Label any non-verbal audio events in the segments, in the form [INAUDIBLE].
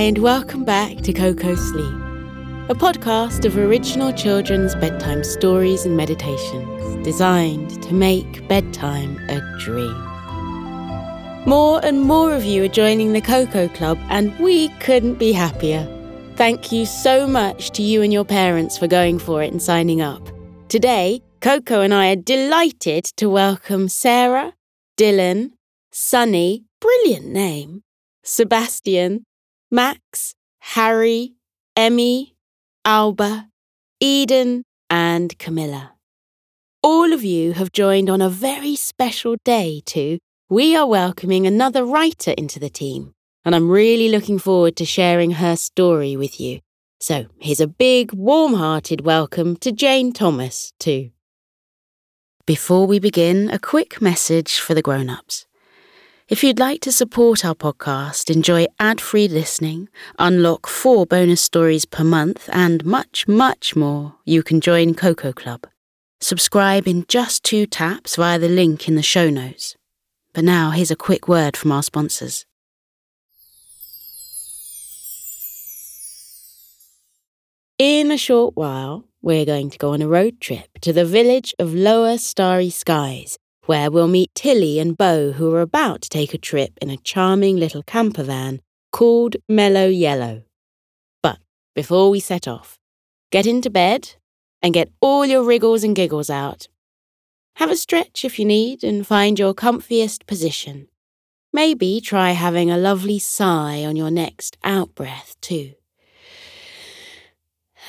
and welcome back to Koko Sleep, a podcast of original children's bedtime stories and meditations designed to make bedtime a dream. More and more of you are joining the Koko Club, and we couldn't be happier. Thank you so much to you and your parents for going for it and signing up. Today, Koko and I are delighted to welcome Sarah, Dylan, Sunny, brilliant name, Sebastian, Max, Harry, Emmy, Alba, Eden, and Camilla. All of you have joined on a very special day too. We are welcoming another writer into the team, and I'm really looking forward to sharing her story with you. So here's a big, warm hearted welcome to Jane Thomas, too. Before we begin, a quick message for the grown ups. If you'd like to support our podcast, enjoy ad free listening, unlock four bonus stories per month, and much, much more, you can join Koko Club. Subscribe in just two taps via the link in the show notes. But now, here's a quick word from our sponsors. In a short while, we're going to go on a road trip to the village of Lower Starry Skies where we'll meet Tilly and Bo, who are about to take a trip in a charming little camper van called Mellow Yellow. But before we set off, get into bed and get all your wriggles and giggles out. Have a stretch if you need and find your comfiest position. Maybe try having a lovely sigh on your next out breath, too. [SIGHS]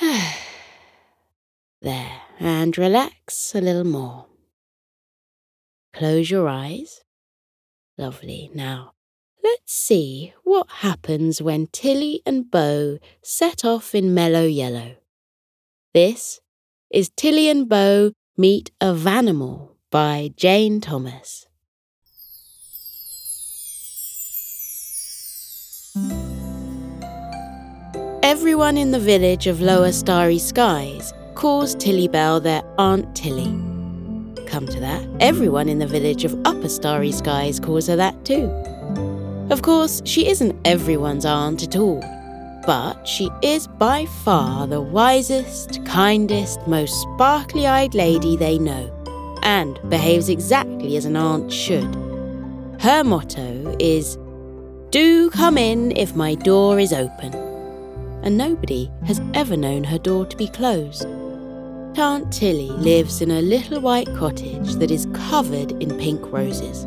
there, and relax a little more. Close your eyes. Lovely. Now, let's see what happens when Tilly and Bo set off in mellow yellow. This is Tilly and Bo Meet a Vanimal by Jane Thomas. Everyone in the village of Lower Starry Skies calls Tilly Bell their Aunt Tilly come to that, everyone in the village of Upper Starry Skies calls her that too. Of course, she isn't everyone's aunt at all, but she is by far the wisest, kindest, most sparkly eyed lady they know, and behaves exactly as an aunt should. Her motto is Do come in if my door is open. And nobody has ever known her door to be closed. Aunt Tilly lives in a little white cottage that is covered in pink roses.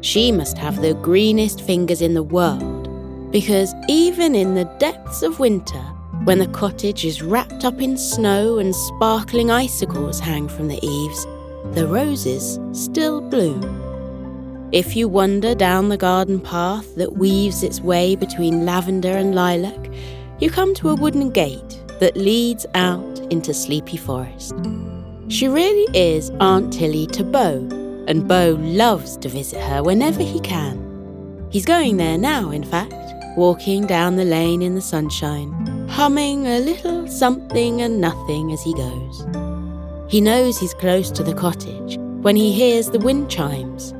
She must have the greenest fingers in the world, because even in the depths of winter, when the cottage is wrapped up in snow and sparkling icicles hang from the eaves, the roses still bloom. If you wander down the garden path that weaves its way between lavender and lilac, you come to a wooden gate that leads out into Sleepy Forest. She really is Aunt Tilly to Bo, and Bo loves to visit her whenever he can. He's going there now, in fact, walking down the lane in the sunshine, humming a little something and nothing as he goes. He knows he's close to the cottage when he hears the wind chimes.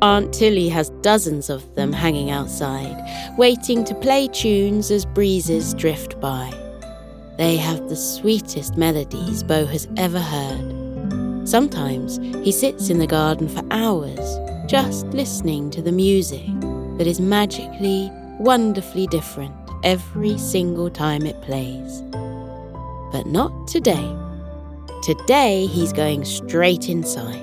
Aunt Tilly has dozens of them hanging outside, waiting to play tunes as breezes drift by. They have the sweetest melodies Bo has ever heard. Sometimes he sits in the garden for hours, just listening to the music that is magically, wonderfully different every single time it plays. But not today. Today he's going straight inside.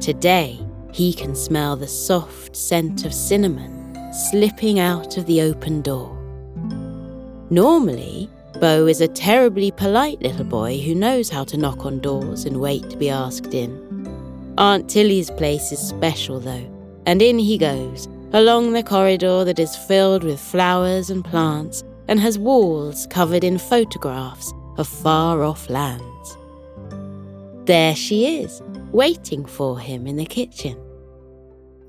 Today he can smell the soft scent of cinnamon slipping out of the open door. Normally, Bo is a terribly polite little boy who knows how to knock on doors and wait to be asked in. Aunt Tilly's place is special, though, and in he goes, along the corridor that is filled with flowers and plants and has walls covered in photographs of far off lands. There she is, waiting for him in the kitchen.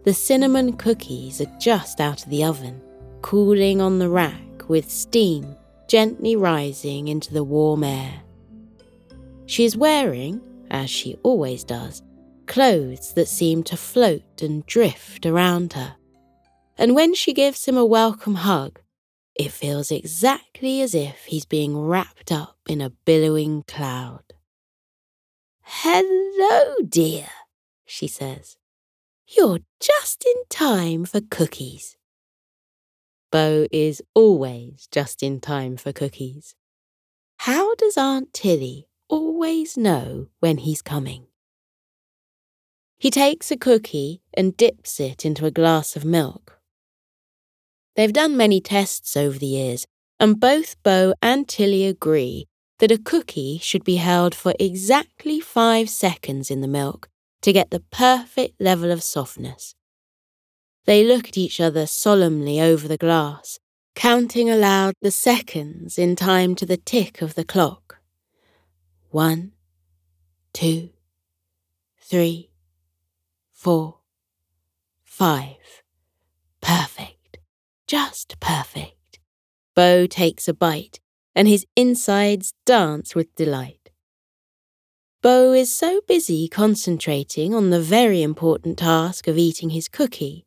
The cinnamon cookies are just out of the oven, cooling on the rack with steam gently rising into the warm air. She is wearing, as she always does, clothes that seem to float and drift around her. And when she gives him a welcome hug, it feels exactly as if he's being wrapped up in a billowing cloud. Hello, dear, she says. You're just in time for cookies. Bo is always just in time for cookies. How does Aunt Tilly always know when he's coming? He takes a cookie and dips it into a glass of milk. They've done many tests over the years, and both Bo and Tilly agree that a cookie should be held for exactly five seconds in the milk to get the perfect level of softness. They look at each other solemnly over the glass, counting aloud the seconds in time to the tick of the clock. One, two, three, four, five. Perfect. Just perfect. Bo takes a bite, and his insides dance with delight. Bo is so busy concentrating on the very important task of eating his cookie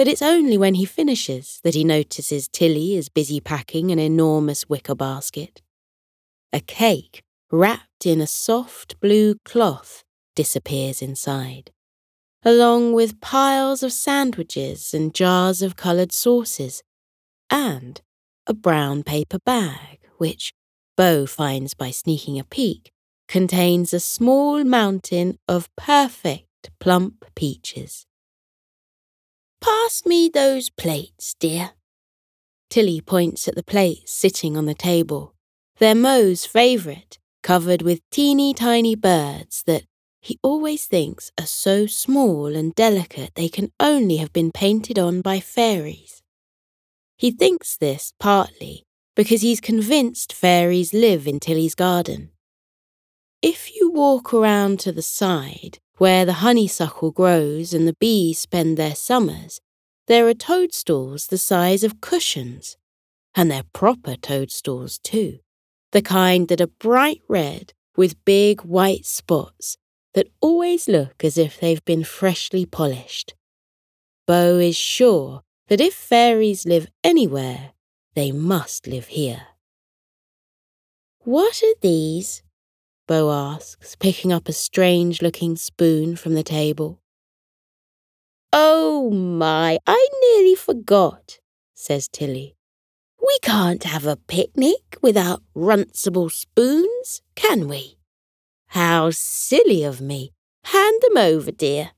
that it's only when he finishes that he notices Tilly is busy packing an enormous wicker basket. A cake, wrapped in a soft blue cloth, disappears inside, along with piles of sandwiches and jars of coloured sauces, and a brown paper bag, which Bo finds by sneaking a peek contains a small mountain of perfect plump peaches. Pass me those plates, dear. Tilly points at the plates sitting on the table. They're Bo's favourite, covered with teeny tiny birds that he always thinks are so small and delicate they can only have been painted on by fairies. He thinks this partly because he's convinced fairies live in Tilly's garden. If you walk around to the side, where the honeysuckle grows and the bees spend their summers, there are toadstools the size of cushions. And they're proper toadstools, too, the kind that are bright red with big white spots that always look as if they've been freshly polished. Bo is sure that if fairies live anywhere, they must live here. What are these? Bo asks, picking up a strange looking spoon from the table. Oh my, I nearly forgot, says Tilly. We can't have a picnic without runcible spoons, can we? How silly of me. Hand them over, dear.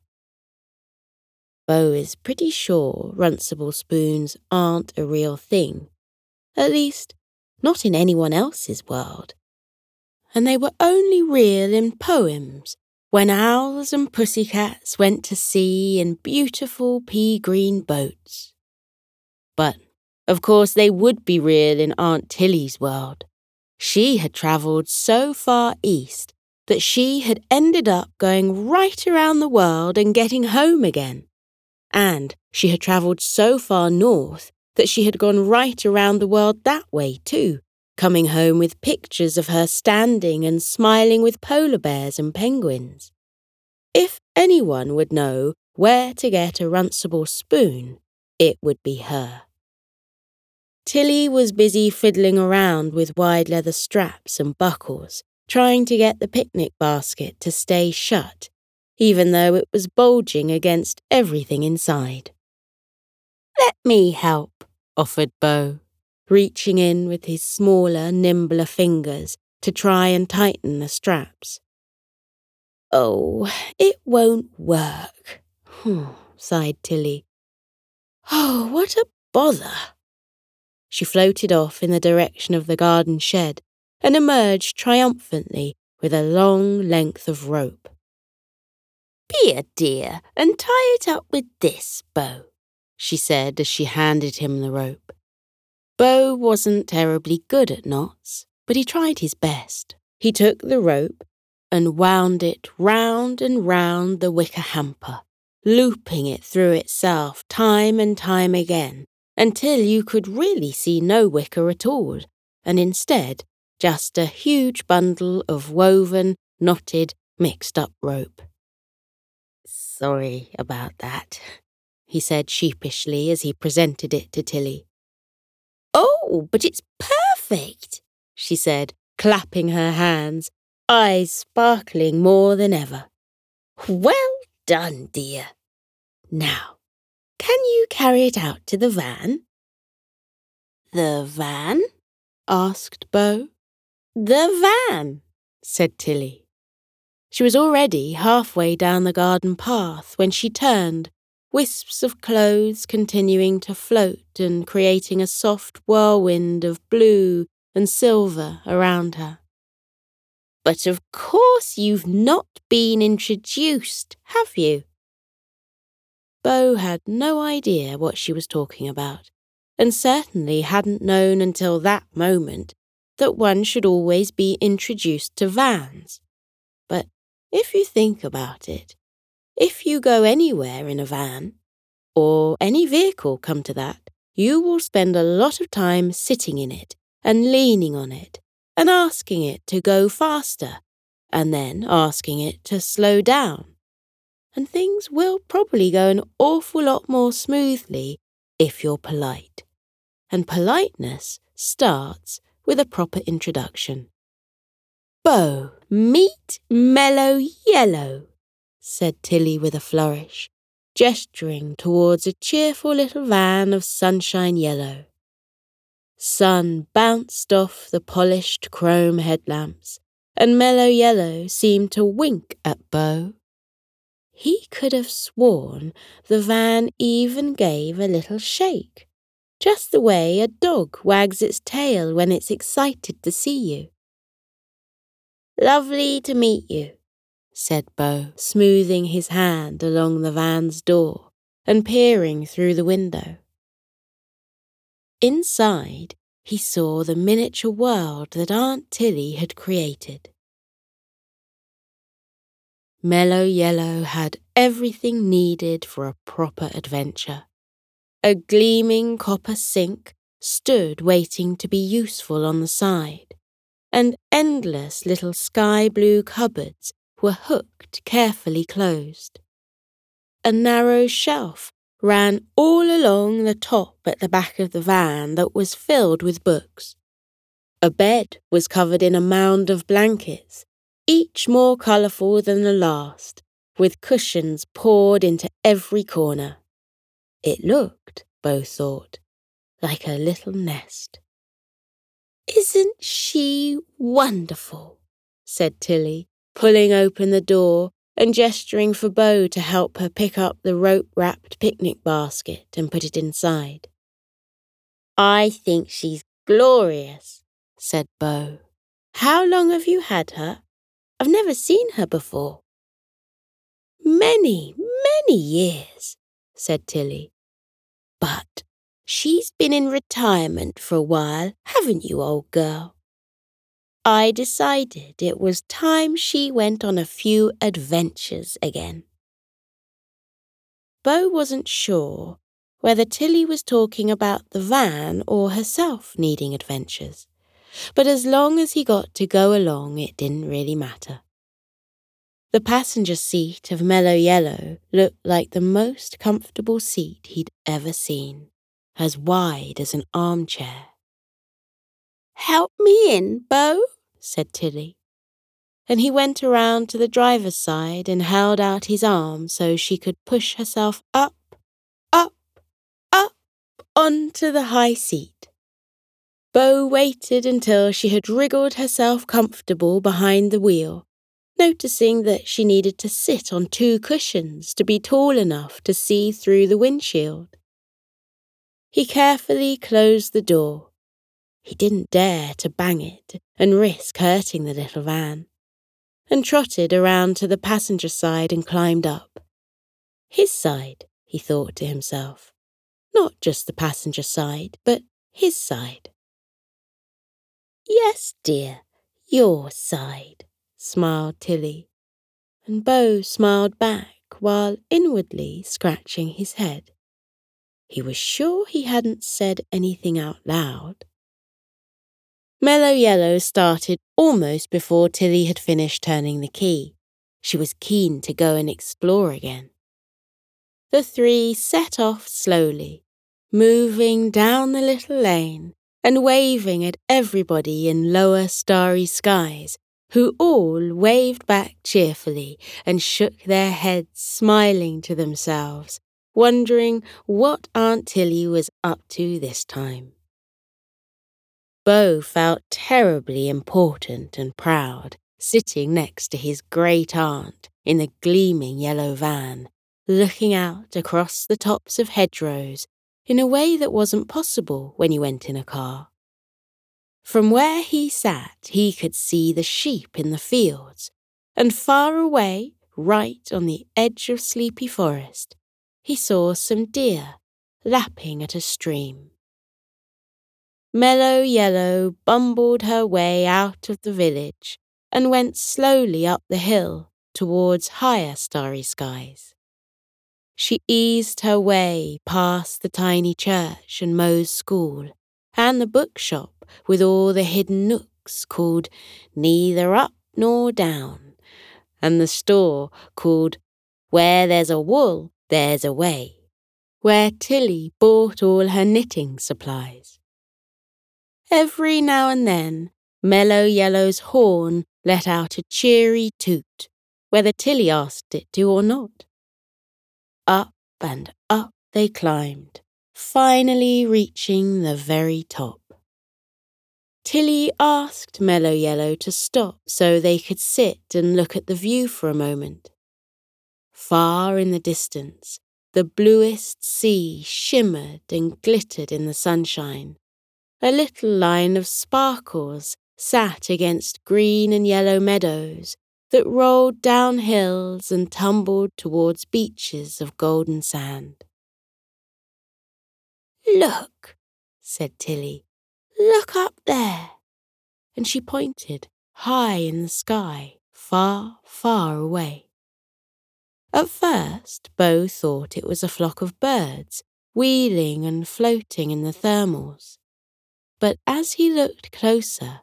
Bo is pretty sure runcible spoons aren't a real thing. At least, not in anyone else's world and they were only real in poems when owls and pussycats went to sea in beautiful pea green boats. But, of course, they would be real in Aunt Tilly's world. She had travelled so far east that she had ended up going right around the world and getting home again. And she had travelled so far north that she had gone right around the world that way too, coming home with pictures of her standing and smiling with polar bears and penguins. If anyone would know where to get a runcible spoon, it would be her. Tilly was busy fiddling around with wide leather straps and buckles, trying to get the picnic basket to stay shut, even though it was bulging against everything inside. Let me help, offered Bo, reaching in with his smaller, nimbler fingers to try and tighten the straps. Oh, it won't work, hmm, sighed Tilly. Oh, what a bother! She floated off in the direction of the garden shed and emerged triumphantly with a long length of rope. Be a dear and tie it up with this, Bo, she said as she handed him the rope. Bo wasn't terribly good at knots, but he tried his best. He took the rope and wound it round and round the wicker hamper, looping it through itself time and time again until you could really see no wicker at all, and instead just a huge bundle of woven, knotted, mixed up rope. Sorry about that, he said sheepishly as he presented it to Tilly. But it's perfect, she said, clapping her hands, eyes sparkling more than ever. Well done, dear. Now, can you carry it out to the van? The van? asked Bo. The van, said Tilly. She was already halfway down the garden path when she turned, wisps of clothes continuing to float and creating a soft whirlwind of blue and silver around her. But of course you've not been introduced, have you? Bo had no idea what she was talking about, and certainly hadn't known until that moment that one should always be introduced to vans. But if you think about it, if you go anywhere in a van, or any vehicle come to that, you will spend a lot of time sitting in it and leaning on it and asking it to go faster and then asking it to slow down. And things will probably go an awful lot more smoothly if you're polite. And politeness starts with a proper introduction. Bo, meet Mellow Yellow, said Tilly with a flourish, gesturing towards a cheerful little van of sunshine yellow. Sun bounced off the polished chrome headlamps, and Mellow Yellow seemed to wink at Bo. He could have sworn the van even gave a little shake, just the way a dog wags its tail when it's excited to see you. Lovely to meet you, said Bo, smoothing his hand along the van's door and peering through the window. Inside, he saw the miniature world that Aunt Tilly had created. Mellow Yellow had everything needed for a proper adventure. A gleaming copper sink stood waiting to be useful on the side, and endless little sky blue cupboards were hooked carefully closed. A narrow shelf ran all along the top at the back of the van that was filled with books. A bed was covered in a mound of blankets, each more colourful than the last, with cushions poured into every corner. It looked, Bo thought, like a little nest. Isn't she wonderful? said Tilly, pulling open the door and gesturing for Bo to help her pick up the rope wrapped picnic basket and put it inside. I think she's glorious, said Bo. How long have you had her? I've never seen her before. Many, many years, said Tilly. But she's been in retirement for a while, haven't you, old girl? I decided it was time she went on a few adventures again. Bo wasn't sure whether Tilly was talking about the van or herself needing adventures, but as long as he got to go along, it didn't really matter. The passenger seat of Mellow Yellow looked like the most comfortable seat he'd ever seen, as wide as an armchair. Help me in, Bo, said Tilly. And he went around to the driver's side and held out his arm so she could push herself up, up, up onto the high seat. Bo waited until she had wriggled herself comfortable behind the wheel, noticing that she needed to sit on two cushions to be tall enough to see through the windshield. He carefully closed the door he didn't dare to bang it and risk hurting the little van, and trotted around to the passenger side and climbed up. His side, he thought to himself. Not just the passenger side, but his side. Yes, dear, your side, smiled Tilly, and Bo smiled back while inwardly scratching his head. He was sure he hadn't said anything out loud. Mellow Yellow started almost before Tilly had finished turning the key. She was keen to go and explore again. The three set off slowly, moving down the little lane and waving at everybody in lower starry skies, who all waved back cheerfully and shook their heads smiling to themselves, wondering what Aunt Tilly was up to this time. Bo felt terribly important and proud, sitting next to his great aunt in the gleaming yellow van, looking out across the tops of hedgerows in a way that wasn't possible when you went in a car. From where he sat, he could see the sheep in the fields, and far away, right on the edge of Sleepy Forest, he saw some deer lapping at a stream. Mellow Yellow bumbled her way out of the village and went slowly up the hill towards higher starry skies. She eased her way past the tiny church and Bo's school and the bookshop with all the hidden nooks called Neither Up Nor Down, and the store called Where There's a Wool, There's a Way, where Tilly bought all her knitting supplies. Every now and then, Mellow Yellow's horn let out a cheery toot, whether Tilly asked it to or not. Up and up they climbed, finally reaching the very top. Tilly asked Mellow Yellow to stop so they could sit and look at the view for a moment. Far in the distance, the bluest sea shimmered and glittered in the sunshine, a little line of sparkles sat against green and yellow meadows that rolled down hills and tumbled towards beaches of golden sand. Look, said Tilly, look up there. And she pointed high in the sky, far, far away. At first, Bo thought it was a flock of birds wheeling and floating in the thermals but as he looked closer,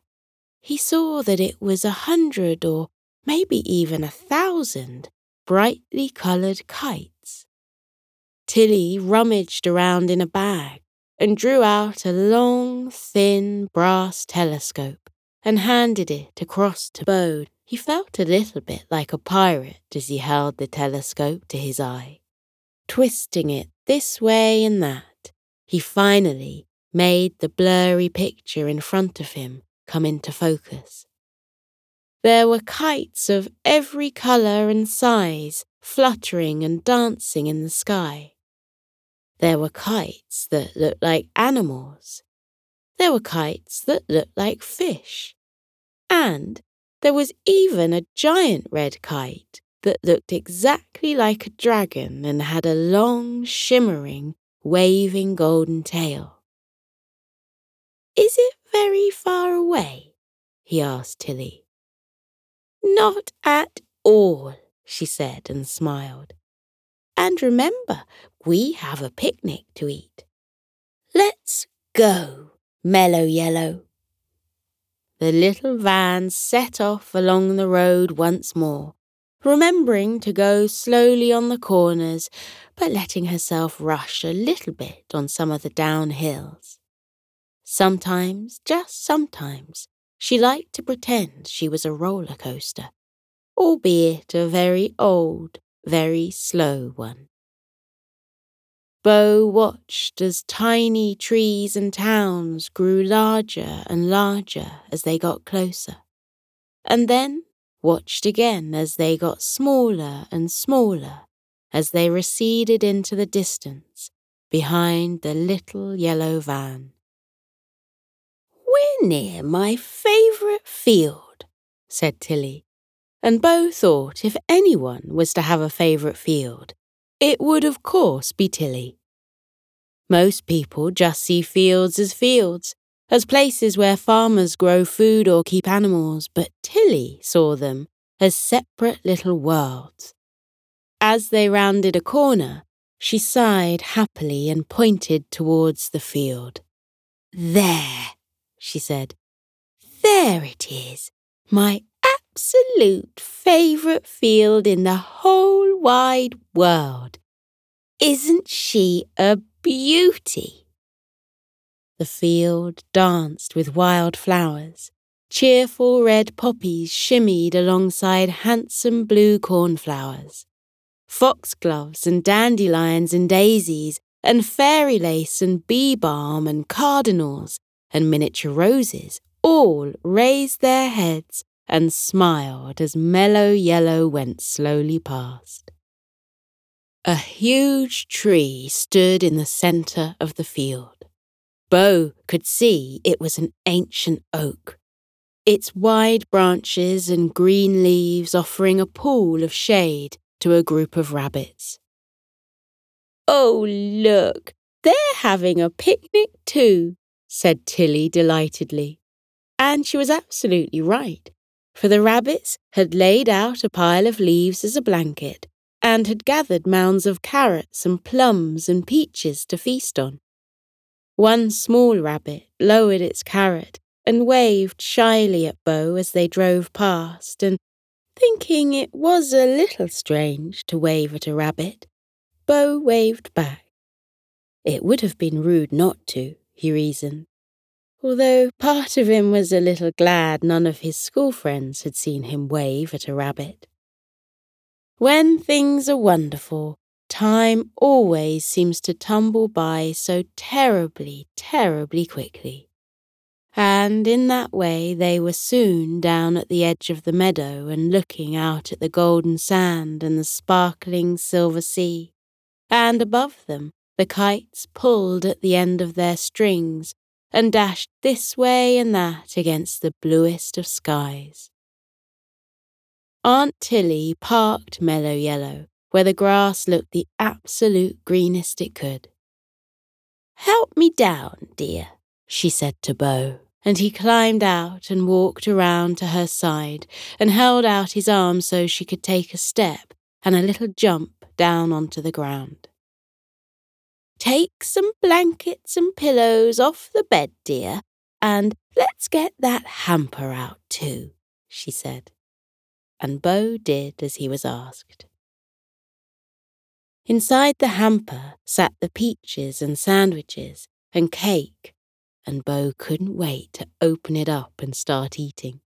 he saw that it was a hundred or maybe even a thousand brightly coloured kites. Tilly rummaged around in a bag and drew out a long, thin brass telescope and handed it across to Bode. He felt a little bit like a pirate as he held the telescope to his eye. Twisting it this way and that, he finally made the blurry picture in front of him come into focus. There were kites of every colour and size fluttering and dancing in the sky. There were kites that looked like animals. There were kites that looked like fish. And there was even a giant red kite that looked exactly like a dragon and had a long, shimmering, waving golden tail. Is it very far away? he asked Tilly. Not at all, she said and smiled. And remember, we have a picnic to eat. Let's go, Mellow Yellow. The little van set off along the road once more, remembering to go slowly on the corners, but letting herself rush a little bit on some of the down hills. Sometimes, just sometimes, she liked to pretend she was a roller coaster, albeit a very old, very slow one. Bo watched as tiny trees and towns grew larger and larger as they got closer, and then watched again as they got smaller and smaller as they receded into the distance behind the little yellow van. We're near my favourite field, said Tilly, and Bo thought if anyone was to have a favourite field, it would of course be Tilly. Most people just see fields as fields, as places where farmers grow food or keep animals, but Tilly saw them as separate little worlds. As they rounded a corner, she sighed happily and pointed towards the field. There, she said. There it is, my absolute favourite field in the whole wide world. Isn't she a beauty? The field danced with wild flowers. Cheerful red poppies shimmied alongside handsome blue cornflowers. Foxgloves and dandelions and daisies, and fairy lace and bee balm and cardinals and miniature roses all raised their heads and smiled as mellow yellow went slowly past. A huge tree stood in the centre of the field. Bo could see it was an ancient oak, its wide branches and green leaves offering a pool of shade to a group of rabbits. Oh, look, they're having a picnic too, said Tilly delightedly. And she was absolutely right, for the rabbits had laid out a pile of leaves as a blanket and had gathered mounds of carrots and plums and peaches to feast on. One small rabbit lowered its carrot and waved shyly at Bo as they drove past, and thinking it was a little strange to wave at a rabbit, Bo waved back. It would have been rude not to, he reasoned, although part of him was a little glad none of his school friends had seen him wave at a rabbit. When things are wonderful, time always seems to tumble by so terribly, terribly quickly. And in that way they were soon down at the edge of the meadow and looking out at the golden sand and the sparkling silver sea and above them the kites pulled at the end of their strings and dashed this way and that against the bluest of skies. Aunt Tilly parked Mellow Yellow where the grass looked the absolute greenest it could. Help me down, dear, she said to Bo, and he climbed out and walked around to her side and held out his arm so she could take a step and a little jump down onto the ground. Take some blankets and pillows off the bed, dear, and let's get that hamper out too, she said. And Bo did as he was asked. Inside the hamper sat the peaches and sandwiches and cake, and Bo couldn't wait to open it up and start eating.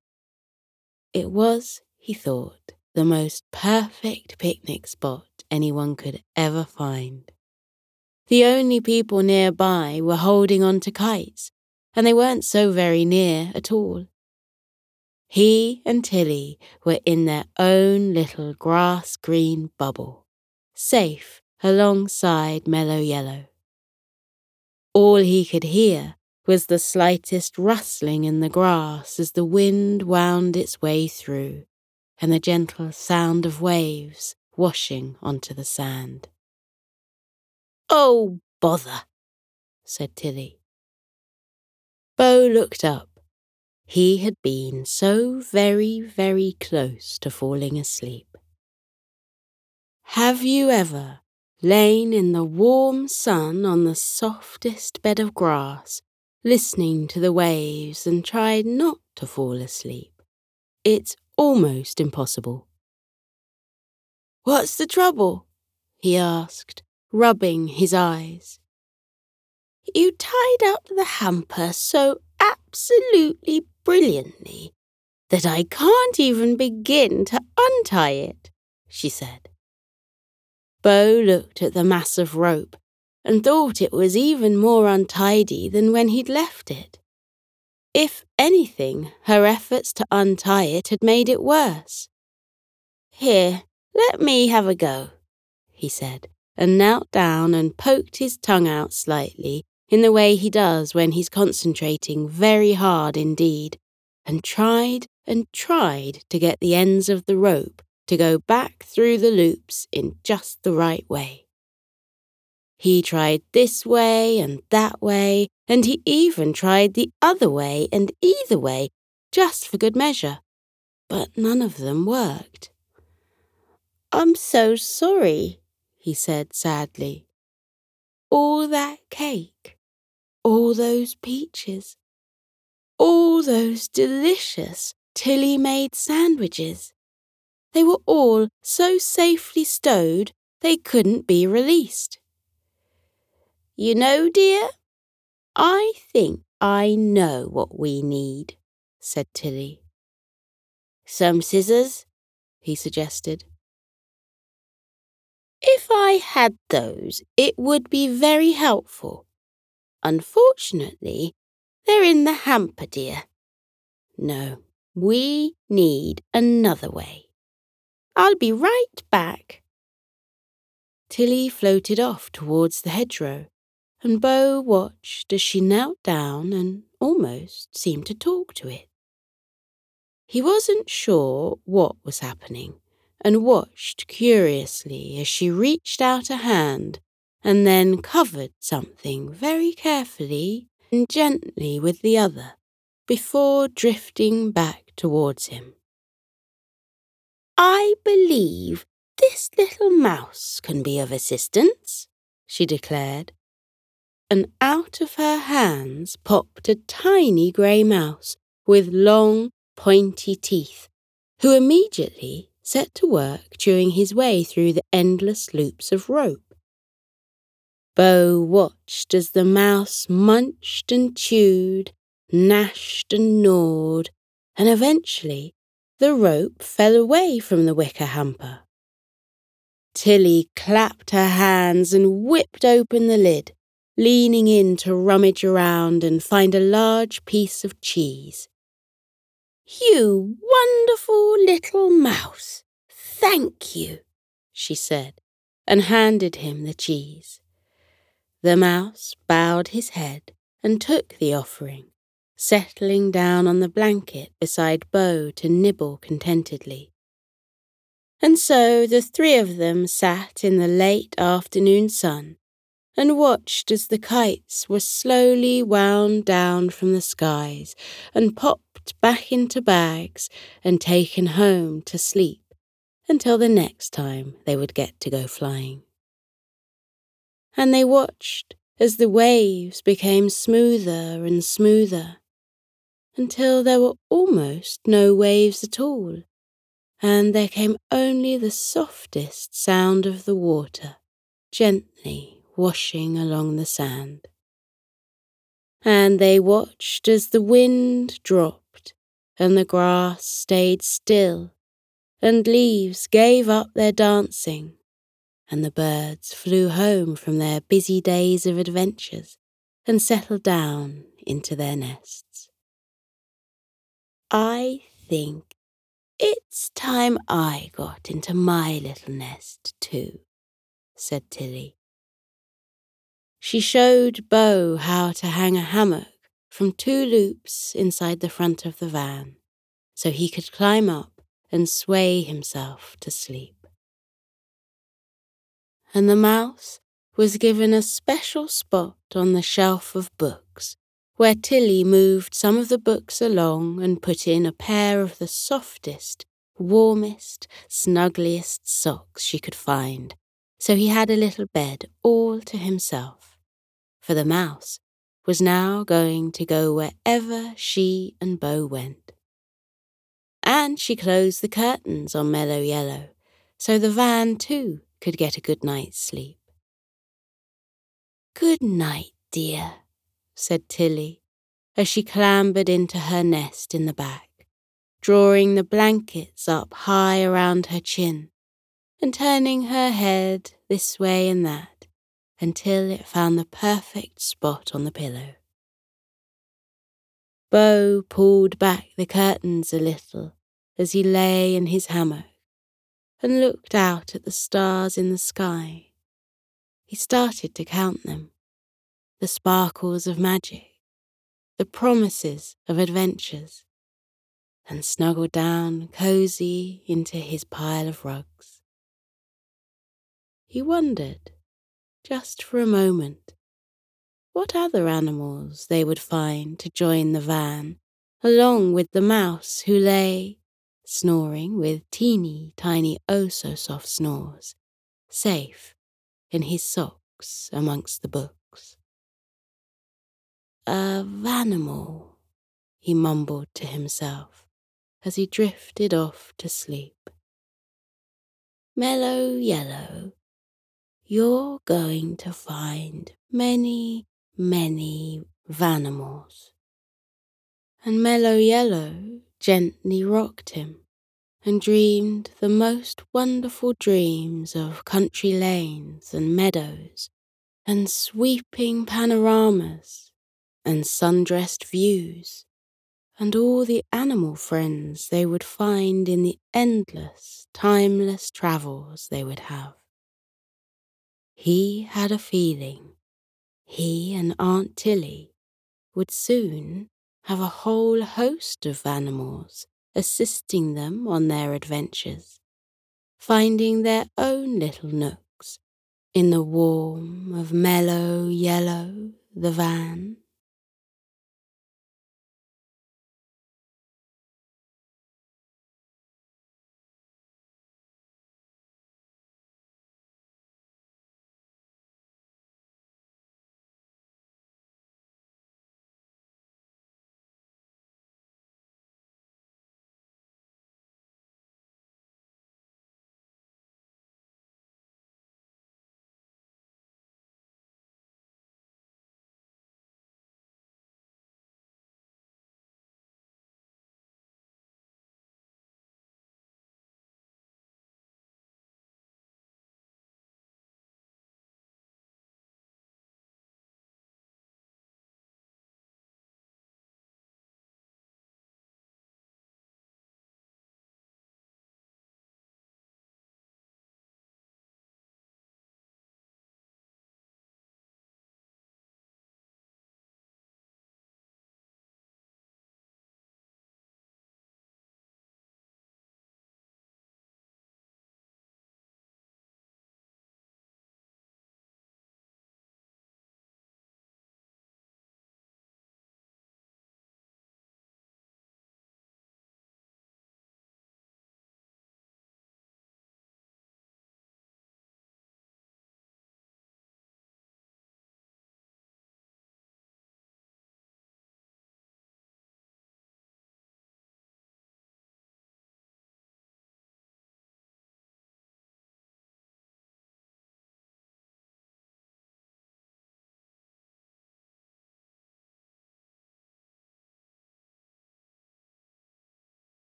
It was, he thought, the most perfect picnic spot anyone could ever find. The only people nearby were holding on to kites, and they weren't so very near at all. He and Tilly were in their own little grass green bubble, safe alongside Mellow Yellow. All he could hear was the slightest rustling in the grass as the wind wound its way through, and the gentle sound of waves washing onto the sand. Oh, bother, said Tilly. Bo looked up. He had been so very, very close to falling asleep. Have you ever lain in the warm sun on the softest bed of grass, listening to the waves and tried not to fall asleep? It's almost impossible. What's the trouble? he asked, rubbing his eyes. You tied up the hamper so absolutely brilliantly that I can't even begin to untie it, she said. Bo looked at the mass of rope and thought it was even more untidy than when he'd left it. If anything, her efforts to untie it had made it worse. Here, let me have a go, he said, and knelt down and poked his tongue out slightly in the way he does when he's concentrating very hard indeed, and tried and tried to get the ends of the rope to go back through the loops in just the right way. He tried this way and that way, and he even tried the other way and either way, just for good measure, but none of them worked. I'm so sorry, he said sadly. All that cake, all those peaches, all those delicious Tilly made sandwiches. They were all so safely stowed they couldn't be released. You know, dear, I think I know what we need, said Tilly. Some scissors, he suggested. If I had those, it would be very helpful. Unfortunately, they're in the hamper, dear. No, we need another way. I'll be right back. Tilly floated off towards the hedgerow, and Bo watched as she knelt down and almost seemed to talk to it. He wasn't sure what was happening and watched curiously as she reached out a hand and then covered something very carefully and gently with the other before drifting back towards him. I believe this little mouse can be of assistance, she declared. And out of her hands popped a tiny grey mouse with long, pointy teeth, who immediately set to work chewing his way through the endless loops of rope. Bo watched as the mouse munched and chewed, gnashed and gnawed, and eventually the rope fell away from the wicker hamper. Tilly clapped her hands and whipped open the lid, leaning in to rummage around and find a large piece of cheese. You wonderful little mouse, thank you, she said, and handed him the cheese. The mouse bowed his head and took the offering, settling down on the blanket beside Bo to nibble contentedly. And so the three of them sat in the late afternoon sun and watched as the kites were slowly wound down from the skies and popped back into bags and taken home to sleep until the next time they would get to go flying. And they watched as the waves became smoother and smoother until there were almost no waves at all, and there came only the softest sound of the water gently washing along the sand. And they watched as the wind dropped and the grass stayed still and leaves gave up their dancing and the birds flew home from their busy days of adventures and settled down into their nests. I think it's time I got into my little nest too, said Tilly. She showed Bo how to hang a hammock from two loops inside the front of the van so he could climb up and sway himself to sleep and the mouse was given a special spot on the shelf of books, where Tilly moved some of the books along and put in a pair of the softest, warmest, snuggliest socks she could find, so he had a little bed all to himself. For the mouse was now going to go wherever she and Bo went. And she closed the curtains on Mellow Yellow, so the van too could get a good night's sleep. Good night, dear, said Tilly as she clambered into her nest in the back, drawing the blankets up high around her chin and turning her head this way and that until it found the perfect spot on the pillow. Bo pulled back the curtains a little as he lay in his hammock and looked out at the stars in the sky. He started to count them the sparkles of magic, the promises of adventures, and snuggled down cosy into his pile of rugs. He wondered, just for a moment, what other animals they would find to join the van, along with the mouse who lay snoring with teeny tiny oh so soft snores, safe in his socks amongst the books. A vanimal, he mumbled to himself as he drifted off to sleep. Mellow yellow, you're going to find many, many Vanimals. And Mellow Yellow gently rocked him and dreamed the most wonderful dreams of country lanes and meadows and sweeping panoramas and sun-dressed views and all the animal friends they would find in the endless, timeless travels they would have. He had a feeling. He and Aunt Tilly would soon have a whole host of animals assisting them on their adventures, finding their own little nooks in the warm of mellow yellow, the van